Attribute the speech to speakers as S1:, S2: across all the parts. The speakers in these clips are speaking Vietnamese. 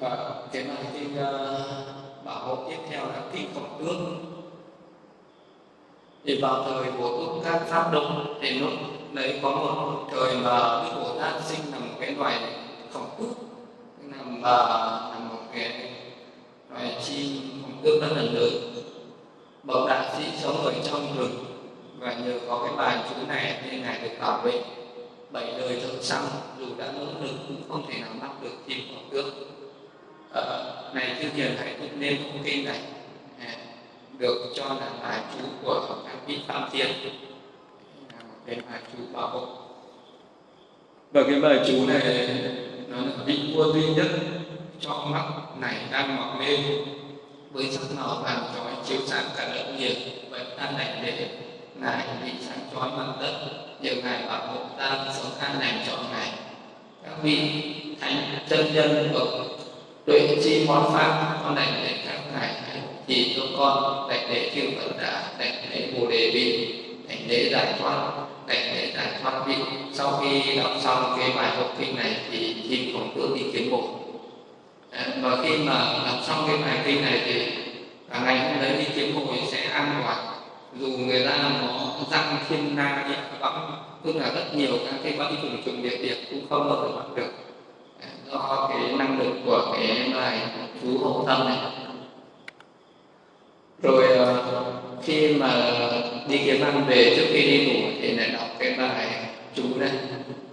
S1: và cái bài kinh uh, bảo hộ tiếp theo là kinh khổng tước thì vào thời của quốc các pháp đông thì lúc đấy có một thời mà đức bồ tát sinh là một cái loài khổng tước là, mà, là một cái loài chim khổng tước rất là lớn. Bậc đại sĩ sống ở trong rừng. Và nhờ có cái bài chú này nên ngài được bảo vệ. Bảy đời thợ săn dù đã nỗ lực cũng không thể nào bắt được chim à, này chư hiền hãy tụng nên thông kinh này. À, được cho là bài chú của các vị phạm thiên là một cái bài chú bảo hộ. Và cái bài chú này nó là vị vua duy nhất cho mắt này đang mọc lên. Với sắc màu vàng trói chiếu sáng cả đất nhiệt vậy ta lành để ngài bị sáng chói mặt đất. Nhờ ngài bảo hộ ta sống an lành trọn ngày các vị thánh chân nhân bậc tuệ chi món pháp con đảnh để các ngài chỉ cho con đảnh lễ chư Phật đã đảnh lễ Bồ Đề vị đảnh lễ giải thoát đảnh lễ giải thoát vị. Sau khi đọc xong cái bài học kinh này thì chim khổng tước đi kiến bộ. Ờ, và khi mà đọc xong cái bài kinh này thì cả ngày hôm đấy đi kiếm hội sẽ an toàn dù người ta có răng thiên na địa võng tức là rất nhiều các cái bẫy trùng trùng địa điểm cũng không bao giờ bắt được do cái năng lực của cái bài chú hộ tâm này. Rồi ờ, khi mà đi kiếm ăn về trước khi đi ngủ thì lại đọc cái bài chú này.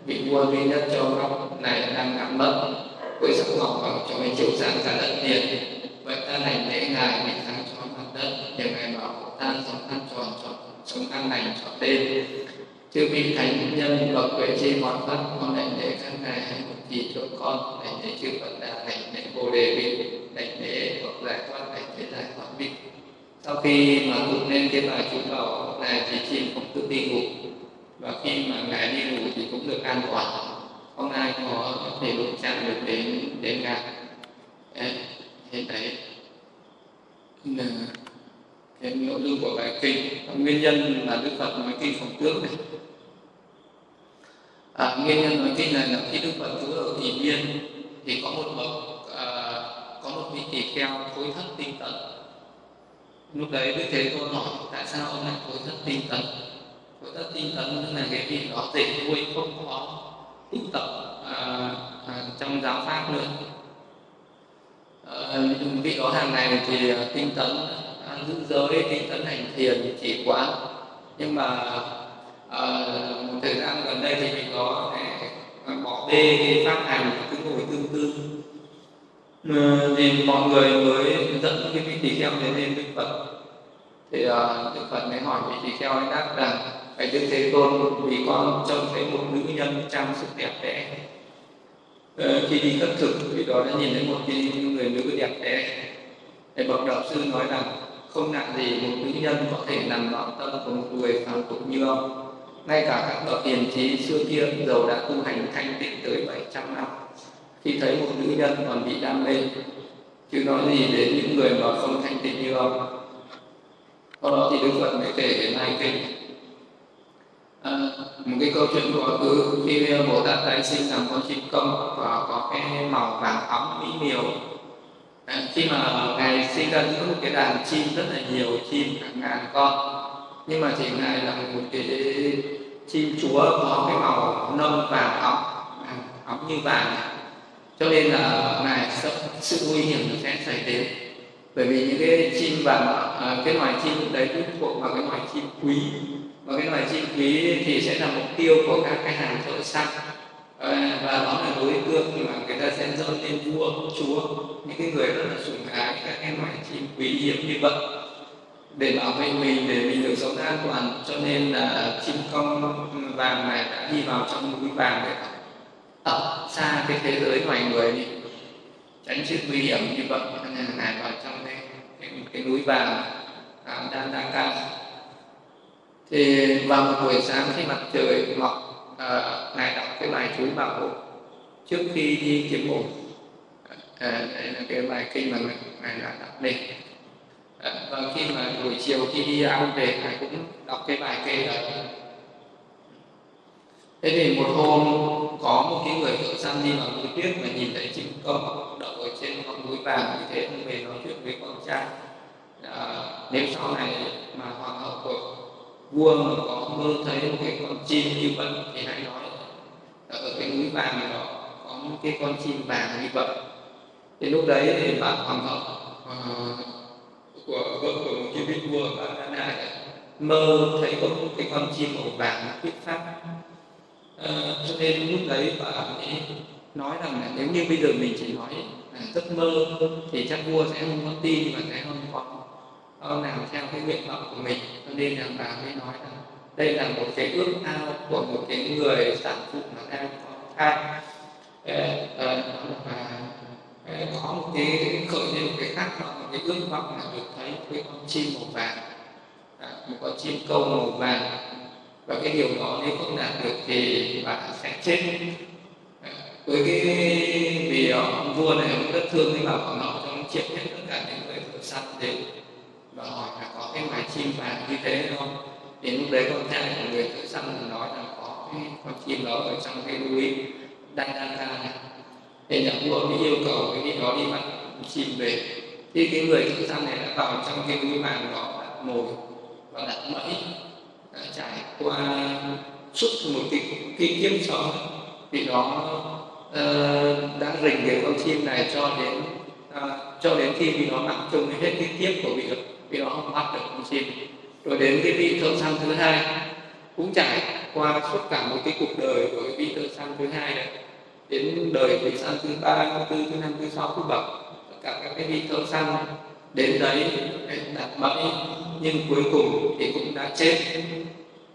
S1: Vị vua duy nhất cho góc này đang ngắm mất với sắc ngọc vào cho cái chiếu sáng cả đất liền. vậy ta lành lễ ngài bị sáng cho mặt đất nhờ ngài bảo hộ ta sống ăn tròn trọn sống an lành trọn đêm chư vị thánh nhân bậc quế chi mọi pháp con lành lễ các ngài hãy một chỉ cho con này để chư phật đà này để bồ đề vị này để hoặc giải thoát này để giải thoát vị sau khi mà tụng lên cái bài chú cầu này thì chim không tự đi ngủ. Và khi mà ngài đi ngủ thì cũng được an toàn. Không ai có thể đụng chạm được đến đến ngài thế đấy. Là cái nội dung của bài kinh nguyên nhân là đức phật nói kinh phòng tước này à, nguyên nhân nói kinh này là khi đức phật trú ở thị biên thì có một bậc à, có một vị tỳ kheo thối thất tinh tấn. Lúc đấy đức thế tôn hỏi tại sao ông lại thối thất tinh tấn? Thối thất tinh tấn tức là cái vị đó tể nuôi không có tích tập à, à, trong giáo pháp nữa. À, vị đó hàng ngày thì à, tinh tấn à, giữ giới tinh tấn hành thiền chỉ quán. Nhưng mà à, một thời gian gần đây thì mình có để ờ, bỏ bê cái phát hành cứ ngồi tương tư. À, thì mọi người mới dẫn cái vị tỳ kheo đến lên đức phật thì uh, đức phật mới hỏi vị tỳ kheo ấy đáp rằng phải đức thế tôn vì con trông thấy một nữ nhân trang sức đẹp đẽ. Ờ, khi đi khất thực thì đó đã nhìn thấy một cái người nữ đẹp đẽ. Thì bậc đạo sư nói rằng không nặng gì một nữ nhân có thể nằm vào tâm của một người phàm tục như ông ngay cả các bậc hiền trí xưa kia dầu đã tu hành thanh tịnh tới 700 năm. Khi thấy một nữ nhân còn bị đam mê chứ nói gì đến những người mà không thanh tịnh như ông? Sau đó thì đức phật mới kể đến hai kinh. À, một cái câu chuyện của cứ khi bồ tát tái sinh làm con chim công và có cái màu vàng óng mỹ miều. À, khi mà ngài sinh ra những một cái đàn chim rất là nhiều chim cả ngàn con nhưng mà thì ngài là một cái chim chúa có cái màu nâu vàng óng à, óng như vàng cho nên là ngài sợ sự nguy hiểm sẽ xảy đến. Bởi vì những cái chim vàng à, cái loài chim đấy thuộc vào cái loài chim quý. Và cái loài chim quý thì sẽ là mục tiêu của các cái hàng thợ săn. À, và đó là đối tượng mà người ta sẽ dâng lên vua chúa. Những cái người rất là sủng ái các cái loài chim quý hiếm như vậy để bảo vệ mình để mình được sống an toàn. Cho nên là chim công vàng này đã đi vào trong núi vàng để ẩn xa cái thế giới ngoài người đi. Tránh sự nguy hiểm như vậy nên là ngài vào trong cái, cái, cái núi vàng à, đang đang cao. Thì vào một buổi sáng khi mặt trời mọc à, ngài đọc cái bài chú bảo hộ. Trước khi đi kiếm ổn à, à, đây là cái bài kinh mà ngài đã đọc lên à, và khi mà buổi chiều khi đi ăn về thầy cũng đọc cái bài kệ đấy thế thì một hôm có một cái người thợ săn đi vào núi tuyết mà nhìn thấy chim công đậu ở trên vàng như thế ông về nói chuyện với con trai. À, nếu sau này mà hoàng hậu của vua mà có mơ thấy một cái con chim như vậy thì hãy nói ở cái núi vàng này đó có một cái con chim vàng như vậy. Thì lúc đấy thì bà hoàng hậu uh, của vợ của một cái vị vua bà đã lại mơ thấy có một cái con chim màu vàng nó thuyết pháp à, ờ, cho nên lúc đấy bà ấy nói rằng là nếu như bây giờ mình chỉ nói là giấc mơ thì chắc vua sẽ không có tin và sẽ không có không nào theo cái nguyện vọng của mình. Cho nên là bà mới nói rằng đây là một cái ước ao của một cái người sản phụ mà đang có thai. Ờ, ờ, và có một cái khởi lên một cái khát vọng, một cái ước vọng là được thấy cái con chim màu vàng. Một con chim câu màu vàng. Và cái điều đó nếu không đạt được thì bạn sẽ chết. Với cái vì ông vua này ông rất thương cái bà hoàng hậu cho ông triệu hết tất cả những người thợ săn đến và hỏi là có cái loài chim vàng như thế không? Thì lúc đấy con trai của người thợ săn nói là có cái con chim đó ở trong cái núi đang đang ra này nên nhà vua mới yêu cầu cái vị đó đi bắt chim về. Thì cái người thợ săn này đã vào trong cái núi vàng đó đặt mồi và đặt bẫy đã trải qua suốt một cái cái kiếp sống vị đó ờ, uh, đã rình cái con chim này cho đến uh, cho đến khi vì nó mặc chung hết cái kiếp của vị vì nó không bắt được con chim. Rồi đến cái vị thợ săn thứ hai cũng trải qua suốt cả một cái cuộc đời của cái vị thợ săn thứ hai này đến đời thì sang thứ ba thứ tư thứ năm thứ sáu thứ bảy. Tất cả các cái vị thợ săn đến đấy đặt bẫy. Nhưng cuối cùng thì cũng đã chết.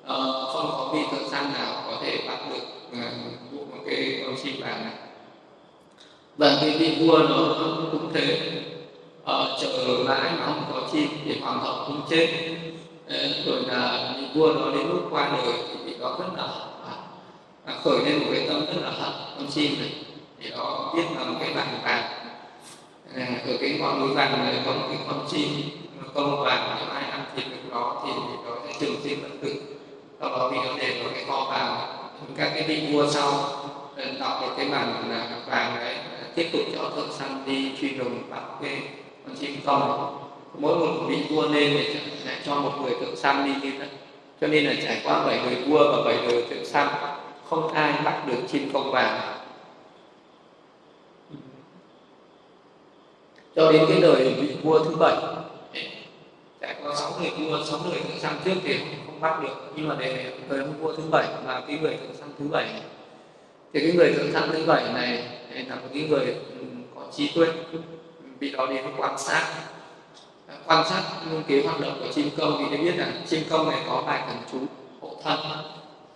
S1: Uh, không có vị thợ săn nào có thể bắt được uh, một cái con chim vàng này. Và cái vị vua nó cũng thế. Ờ, uh, chờ mãi mà không có chim thì hoàng hậu cũng chết. Rồi là vị vua nó đến lúc qua đời thì vị đó rất là nó khởi lên một cái tâm rất là hận con chim này. Thì đó biết là một cái bảng vàng. À, ở cái ngọn núi vàng này có một cái con chim công vàng nếu ai ăn thịt được đó thì nó sẽ trường sinh bất tử. Sau đó vì nó để vào cái kho vàng. Các cái vị vua sau đọc được cái bản vàng đấy tiếp tục cho thợ săn đi truy lùng bắt cái con chim công mỗi một vị vua lên để lại cho một người thợ săn đi như thế. Cho nên là trải qua bảy đời vua và bảy đời thợ săn không ai bắt được chim công vàng. Cho đến cái đời vị vua thứ bảy. Trải qua sáu đời vua sáu đời thợ săn trước thì không bắt được. Nhưng mà để đời ông vua thứ bảy là cái người thợ săn thứ bảy. Thì cái người thợ săn thứ bảy này là một cái người có trí tuệ. Bị đó đến quan sát. Quan sát cái hoạt động của chim công thì để biết là chim công này có bài thần chú hộ thân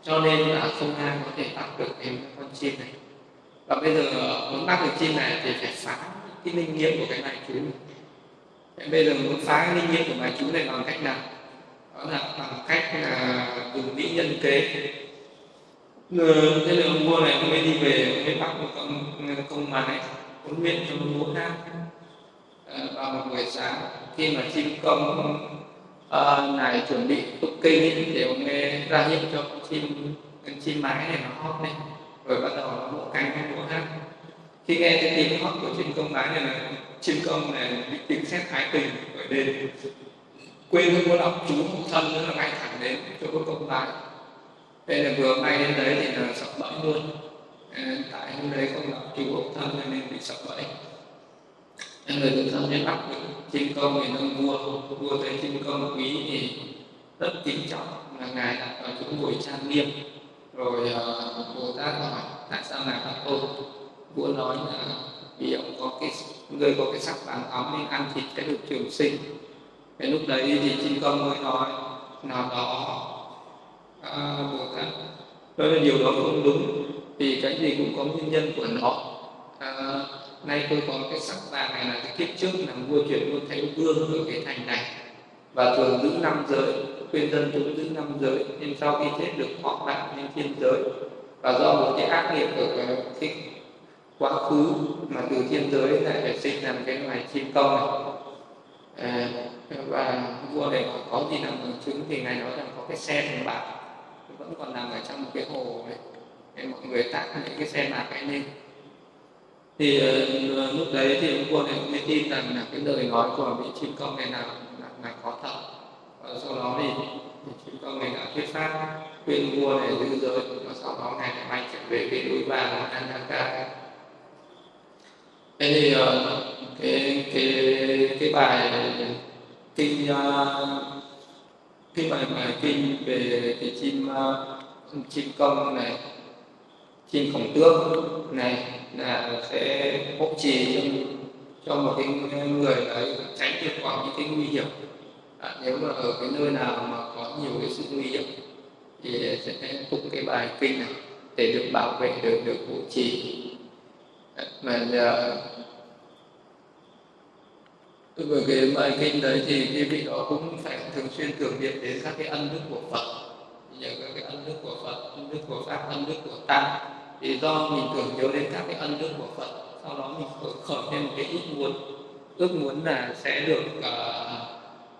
S1: cho nên là không ai có thể bắt được cái con chim này. Và bây giờ ờ, muốn bắt được chim này thì phải phá cái linh nghiệm của cái bài chú. Này bây giờ muốn phá cái linh nghiệm của bài chú này bằng cách nào? Đó là bằng cách là dùng mỹ nhân kế. Ờ, thế là ông vua này ông mới đi về ông mới bắt một con ờ, công mái huấn luyện cho múa hát vào một buổi sáng khi mà chim công uh, này chuẩn bị tụng kinh thì ông ấy ra hiệu cho con chim, con chim mái này nó hót lên, rồi bắt đầu nó vỗ cánh hay múa hát khi nghe cái tiếng hót của chim công mái này là chim công này bị tiếng xét thái tình ở đêm. Quên không có đọc chú không thân nữa là ngay thẳng đến cho con công mái. Đây là vừa bay đến đấy thì là sập bẫy luôn. Tại hôm đấy không đọc chú không thân nên bị sập bẫy. Người tự thân đến bắt được chim công thì nó vua vua thấy chim công quý thì rất kính trọng. Là ngài đặt ở chỗ ngồi trang nghiêm. Rồi uh, bồ tát hỏi tại sao ngài bắt tôi vua nói là vì ông có cái người có cái sắc vàng óng nên ăn thịt sẽ được trường sinh? Cái lúc đấy thì chim công mới nói nào đó à, bồ tát nói là điều đó không đúng. Vì cái gì cũng có nguyên nhân của nó. À, nay tôi có cái sắc vàng này là cái kiếp trước là vua chuyển vua thánh vương ở cái thành này và thường giữ năm giới khuyên dân chúng giữ năm giới. Nhưng sau khi chết được họ lại lên thiên giới. Và do một cái ác nghiệp ở cái quá khứ mà từ thiên giới lại phải sinh làm cái loài chim công này. À, và vua này có gì làm bằng chứng thì ngài nói rằng có cái xe bằng bạc vẫn còn nằm ở trong một cái hồ này để mọi người tặng những cái xe bạc ấy lên. Thì uh, lúc đấy thì ông vua này mới tin rằng là cái lời nói của vị chim công này là là, khó thở. và sau đó thì, chúng chim công đã thuyết pháp khuyên vua này giữ giới và sau đó ngài lại trở về cái núi vàng Anaka thế thì ờ, cái cái cái bài kinh ờ, cái bài bài kinh về cái chim ờ, chim công này chim khổng tước này là sẽ hỗ trì cho, cho một cái người đấy tránh được khỏi những cái nguy hiểm. À, nếu mà ở cái nơi nào mà có nhiều cái sự nguy hiểm thì sẽ tụng cái bài kinh này để được bảo vệ được được hộ trì à, mà à, giờ với cái bài kinh đấy thì cái vị đó cũng phải thường xuyên tưởng niệm đến các cái ân đức của Phật. Nhờ các cái ân đức của Phật ân đức của Pháp ân đức của Tăng thì do mình tưởng nhớ đến các cái ân đức của Phật sau đó mình khởi, khởi lên một cái ước muốn. Ước muốn là sẽ được uh,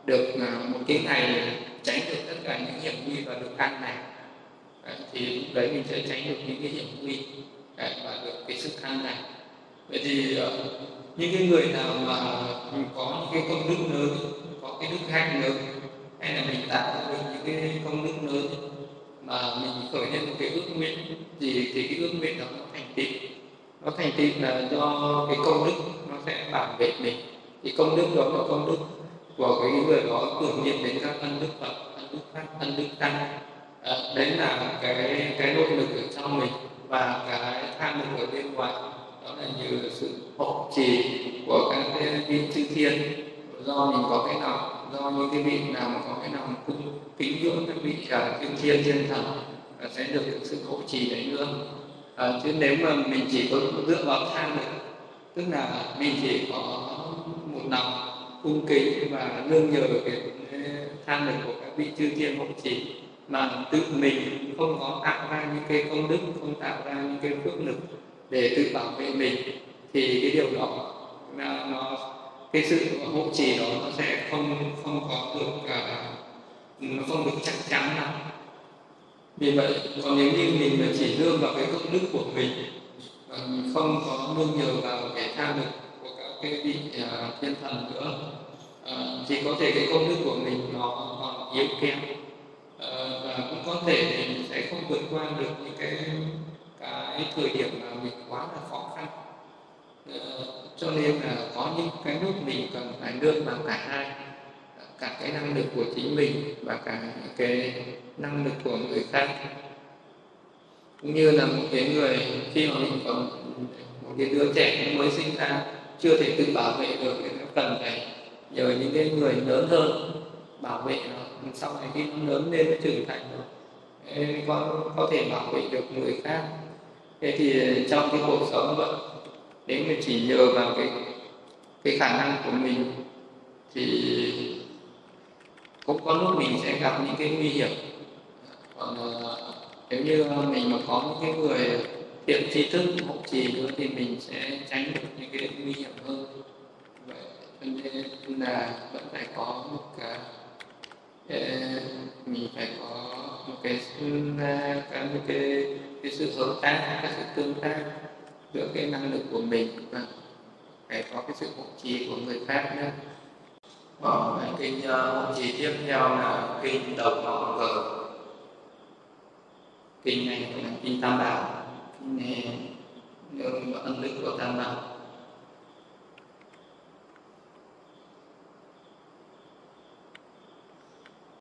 S1: được uh, một cái ngày tránh được tất cả những hiểm nguy và được an lành thì lúc đấy mình sẽ tránh được những cái hiểm nguy và được cái sức an lành vậy thì uh, những cái người nào mà mình có những cái công đức lớn có cái đức hạnh lớn hay là mình tạo được những cái công đức lớn mà mình khởi lên một cái ước nguyện gì thì cái ước nguyện đó nó thành tựu nó thành tựu là do cái công đức nó sẽ bảo vệ mình. Thì công đức đó là công đức của cái người đó tưởng niệm đến các ân đức phật ân đức pháp ân đức tăng. À, đấy là cái cái nội lực ở trong mình và cái tham lực ở bên ngoài. Đó là như sự hộ trì của các cái viên chư thiên. Do mình có cái lòng do những cái vị nào mà có cái lòng cung kính ngưỡng các vị cả chư thiên thiên thần sẽ được sự hộ trì đấy nữa à, chứ nếu mà mình chỉ có dựa vào tham lực tức là mình chỉ có một lòng cung kính và nương nhờ cái tham lực của các vị chư thiên hộ trì mà tự mình không có tạo ra những cái công đức không tạo ra những cái phước lực để tự bảo vệ mình thì cái điều đó là nó cái sự hộ trì đó nó sẽ không không có được uh, nó không được chắc chắn lắm vì vậy còn nếu như mình mà chỉ nương vào cái công đức của mình và mình không có nương nhờ vào cái tha lực của các cái vị uh, thiên thần nữa uh, thì có thể cái công đức của mình nó còn yếu kém. Uh, và cũng có thể mình sẽ không vượt qua được những cái cái thời điểm mà mình quá là khó khăn. Uh, cho nên là có những cái lúc mình cần phải nương vào cả hai cả cái năng lực của chính mình và cả cái năng lực của người khác. Cũng như là một cái người, khi mà mình còn một cái đứa trẻ mới sinh ra, chưa thể tự bảo vệ được thì nó cần phải nhờ những cái người lớn hơn bảo vệ nó sau này khi nó lớn lên, nó trưởng thành rồi có có thể bảo vệ được người khác. Thế thì ờ, trong cái cuộc sống vậy nếu mà chỉ nhờ vào cái cái khả năng của mình, thì cũng có lúc mình sẽ gặp những cái nguy hiểm. Còn nếu như mình mà có những cái người thiện tri thức, hộ trì nữa thì mình sẽ tránh được những cái nguy hiểm hơn. Vậy cho nên là vẫn phải có một cái ờ, mình phải có một cái ờ, cái một cái cái sự hợp tác cái sự tương tác giữa cái năng lực của mình và phải có cái sự hộ trì của người khác nữa mở cái kinh uh, hộ trì tiếp theo là kinh đầu họ cờ. Kinh này là kinh tam bảo. Kinh này là ân đức của tam bảo.